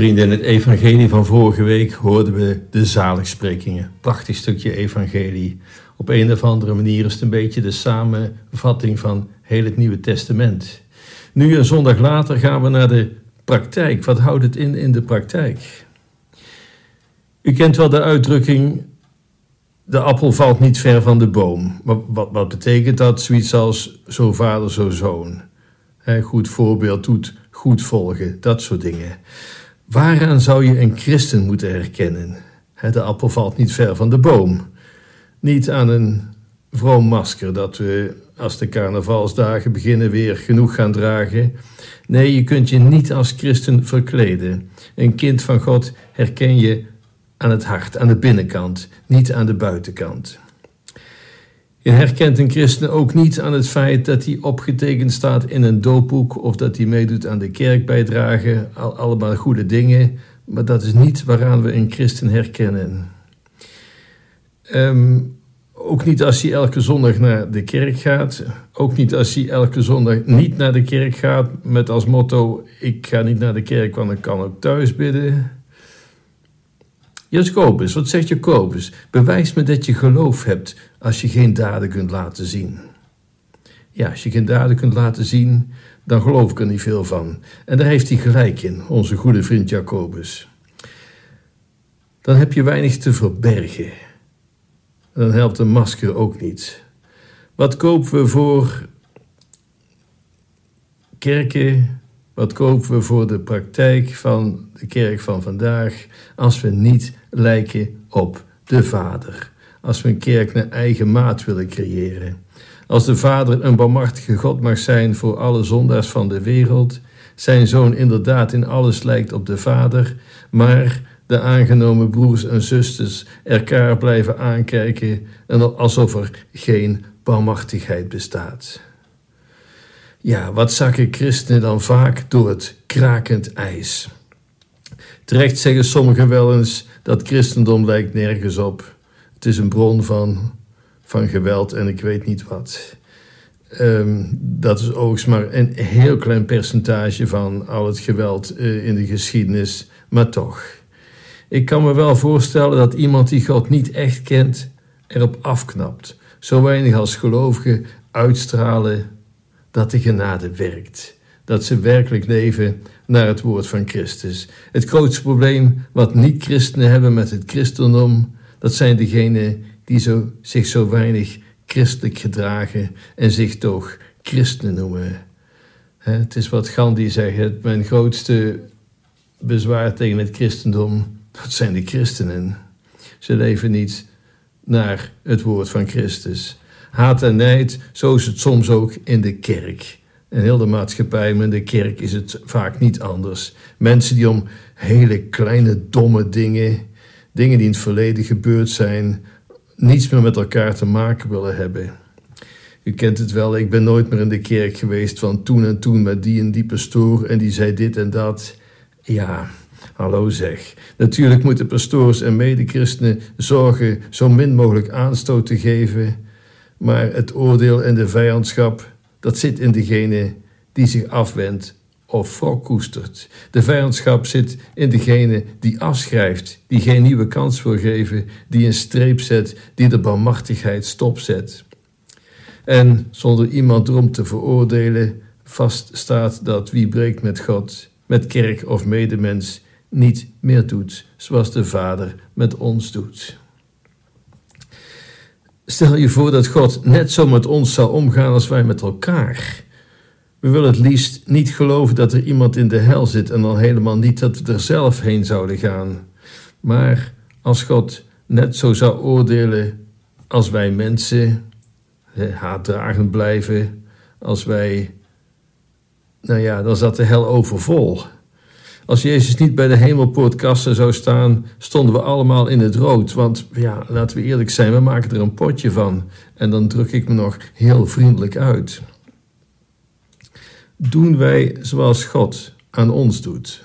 vrienden, in het evangelie van vorige week hoorden we de zaligsprekingen. Prachtig stukje evangelie. Op een of andere manier is het een beetje de samenvatting van heel het Nieuwe Testament. Nu, een zondag later, gaan we naar de praktijk. Wat houdt het in in de praktijk? U kent wel de uitdrukking: de appel valt niet ver van de boom. Wat, wat, betekent dat? Zoiets als zo vader, zo zoon. goed voorbeeld doet goed volgen, dat soort dingen. Waaraan zou je een christen moeten herkennen? De appel valt niet ver van de boom. Niet aan een vroom masker dat we als de carnavalsdagen beginnen weer genoeg gaan dragen. Nee, je kunt je niet als christen verkleden. Een kind van God herken je aan het hart, aan de binnenkant, niet aan de buitenkant. Je herkent een christen ook niet aan het feit dat hij opgetekend staat in een doopboek of dat hij meedoet aan de kerkbijdrage. Al, allemaal goede dingen, maar dat is niet waaraan we een christen herkennen. Ehm, ook niet als hij elke zondag naar de kerk gaat. Ook niet als hij elke zondag niet naar de kerk gaat met als motto: Ik ga niet naar de kerk, want ik kan ook thuis bidden. Jacobus, wat zegt Jacobus? Bewijs me dat je geloof hebt als je geen daden kunt laten zien. Ja, als je geen daden kunt laten zien, dan geloof ik er niet veel van. En daar heeft hij gelijk in, onze goede vriend Jacobus. Dan heb je weinig te verbergen. Dan helpt een masker ook niet. Wat kopen we voor kerken, wat kopen we voor de praktijk van de kerk van vandaag als we niet lijken op de Vader? Als we een kerk naar eigen maat willen creëren. Als de Vader een barmhartige God mag zijn voor alle zondaars van de wereld, zijn zoon inderdaad in alles lijkt op de Vader, maar de aangenomen broers en zusters elkaar blijven aankijken en alsof er geen barmhartigheid bestaat. Ja, wat zakken christenen dan vaak door het krakend ijs? Terecht zeggen sommigen wel eens dat christendom lijkt nergens op. Het is een bron van, van geweld en ik weet niet wat. Um, dat is overigens maar een heel klein percentage van al het geweld uh, in de geschiedenis, maar toch. Ik kan me wel voorstellen dat iemand die God niet echt kent erop afknapt. Zo weinig als gelovigen uitstralen dat de genade werkt. Dat ze werkelijk leven naar het woord van Christus. Het grootste probleem wat niet-christenen hebben met het christendom, dat zijn degenen die zo, zich zo weinig christelijk gedragen en zich toch christenen noemen. Het is wat Gandhi zegt, mijn grootste bezwaar tegen het christendom, dat zijn de christenen. Ze leven niet naar het woord van Christus. Haat en nijd, zo is het soms ook in de kerk. In heel de maatschappij, maar in de kerk is het vaak niet anders. Mensen die om hele kleine, domme dingen, dingen die in het verleden gebeurd zijn, niets meer met elkaar te maken willen hebben. U kent het wel, ik ben nooit meer in de kerk geweest van toen en toen met die en die pastoor en die zei dit en dat. Ja, hallo zeg. Natuurlijk moeten pastoors en medechristenen zorgen zo min mogelijk aanstoot te geven maar het oordeel en de vijandschap, dat zit in degene die zich afwendt of wrok koestert. De vijandschap zit in degene die afschrijft, die geen nieuwe kans wil geven, die een streep zet, die de barmhartigheid stopzet. En zonder iemand erom te veroordelen, vaststaat dat wie breekt met God, met kerk of medemens, niet meer doet zoals de Vader met ons doet. Stel je voor dat God net zo met ons zou omgaan als wij met elkaar. We willen het liefst niet geloven dat er iemand in de hel zit en dan helemaal niet dat we er zelf heen zouden gaan. Maar als God net zo zou oordelen als wij mensen haatdragend blijven, als wij, nou ja, dan zat de hel overvol. Als Jezus niet bij de hemelpoortkassen zou staan, stonden we allemaal in het rood. Want ja, laten we eerlijk zijn, we maken er een potje van. En dan druk ik me nog heel vriendelijk uit. Doen wij zoals God aan ons doet?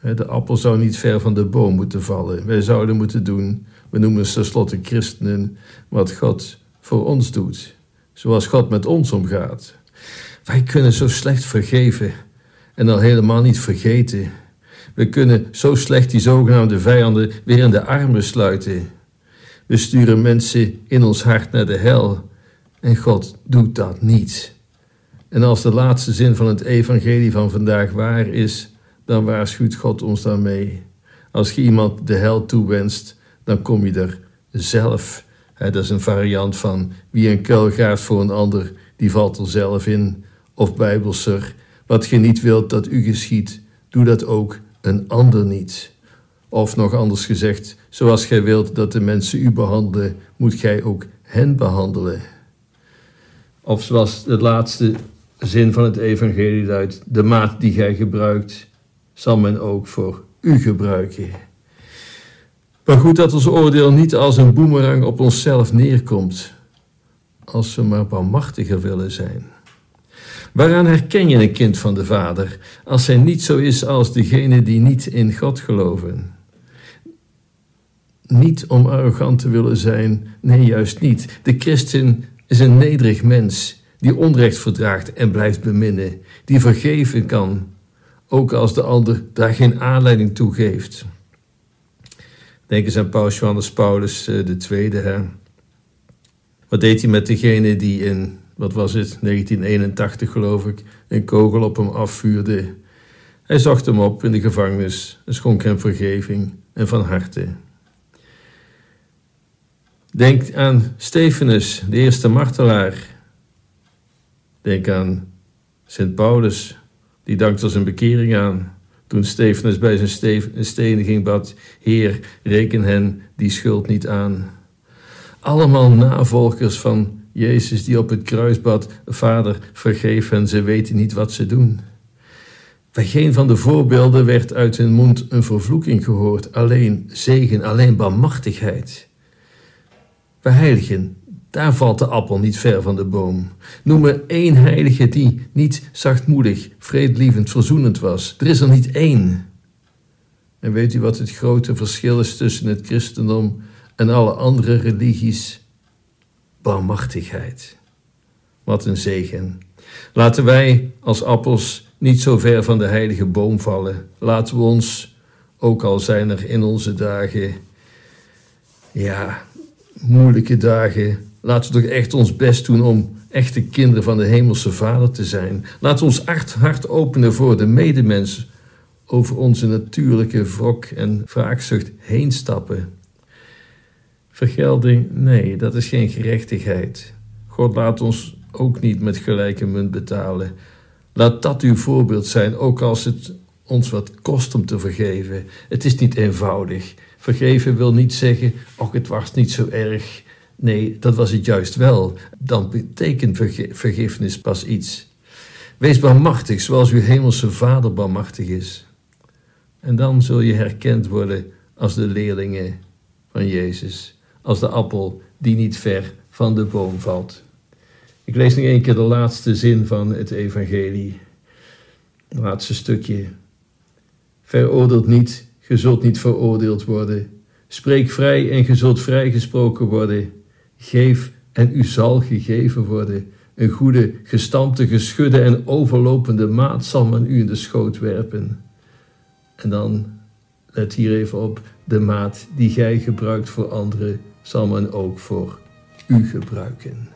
De appel zou niet ver van de boom moeten vallen. Wij zouden moeten doen, we noemen ze tenslotte christenen, wat God voor ons doet. Zoals God met ons omgaat. Wij kunnen zo slecht vergeven en al helemaal niet vergeten We kunnen zo slecht die zogenaamde vijanden weer in de armen sluiten. We sturen mensen in ons hart naar de hel. En God doet dat niet. En als de laatste zin van het evangelie van vandaag waar is, dan waarschuwt God ons daarmee. Als je iemand de hel toewenst, dan kom je er zelf. dat is een variant van wie een kuil graaft voor een ander, die valt er zelf in. Of bijbelser, wat je niet wilt dat u geschiet, doe dat ook een ander niet. Of nog anders gezegd, zoals gij wilt dat de mensen u behandelen, moet gij ook hen behandelen. Of zoals de laatste zin van het evangelie luidt, de maat die gij gebruikt, zal men ook voor u gebruiken. Maar goed dat ons oordeel niet als een boemerang op onszelf neerkomt, als we maar barmachtiger willen zijn. Waaraan herken je een kind van de Vader als hij niet zo is als degene die niet in God geloven? Niet om arrogant te willen zijn, nee, juist niet. De christen is een nederig mens die onrecht verdraagt en blijft beminnen, die vergeven kan, ook als de ander daar geen aanleiding toe geeft. Denk eens aan Paus Johannes Paulus II. Eh? Wat deed hij met degene die in, wat was het, 1981 geloof ik, een kogel op hem afvuurde? Hij zocht hem op in de gevangenis en schonk hem vergeving en van harte. Denk aan Stefanus, de eerste martelaar. Denk aan Sint Paulus, die dankte zijn bekering aan. Toen Stefanus bij zijn steniging bad, Heer, reken hen die schuld niet aan. Allemaal navolgers van Jezus die op het kruis bad, Vader, vergeef hen, ze weten niet wat ze doen. Bij geen van de voorbeelden werd uit hun mond een vervloeking gehoord, alleen zegen, alleen barmachtigheid. Bij heiligen daar valt de appel niet ver van de boom. Noem me één heilige die niet zachtmoedig, vredelievend, verzoenend was. Er is er niet één. En weet u wat het grote verschil is tussen het christendom en alle andere religies? Barmachtigheid. Wat een zegen. Laten wij als appels niet zo ver van de heilige boom vallen. Laten we ons, ook al zijn er in onze dagen, ja, moeilijke dagen, Laten we toch echt ons best doen om echte kinderen van de Hemelse Vader te zijn. We ons hart, hart openen voor de medemens. Over onze natuurlijke wrok en wraakzucht heen stappen. Vergelding, nee, dat is geen gerechtigheid. God laat ons ook niet met gelijke munt betalen. Laat dat uw voorbeeld zijn, ook als het ons wat kost om te vergeven. Het is niet eenvoudig. Vergeven wil niet zeggen, och, het was niet zo erg. Nee, dat was het juist wel. Dan betekent vergiffenis pas iets. Wees barmachtig zoals uw hemelse Vader barmachtig is. En dan zul je herkend worden als de leerlingen van Jezus, als de appel die niet ver van de boom valt. Ik lees nog een keer de laatste zin van het Evangelie, het laatste stukje. Veroordeeld niet, ge zult niet veroordeeld worden. Spreek vrij en ge zult vrijgesproken worden. Geef en u zal gegeven worden. Een goede, gestampte, geschudde en overlopende maat zal men u in de schoot werpen. En dan, let hier even op, de maat die gij gebruikt voor anderen, zal men ook voor u gebruiken.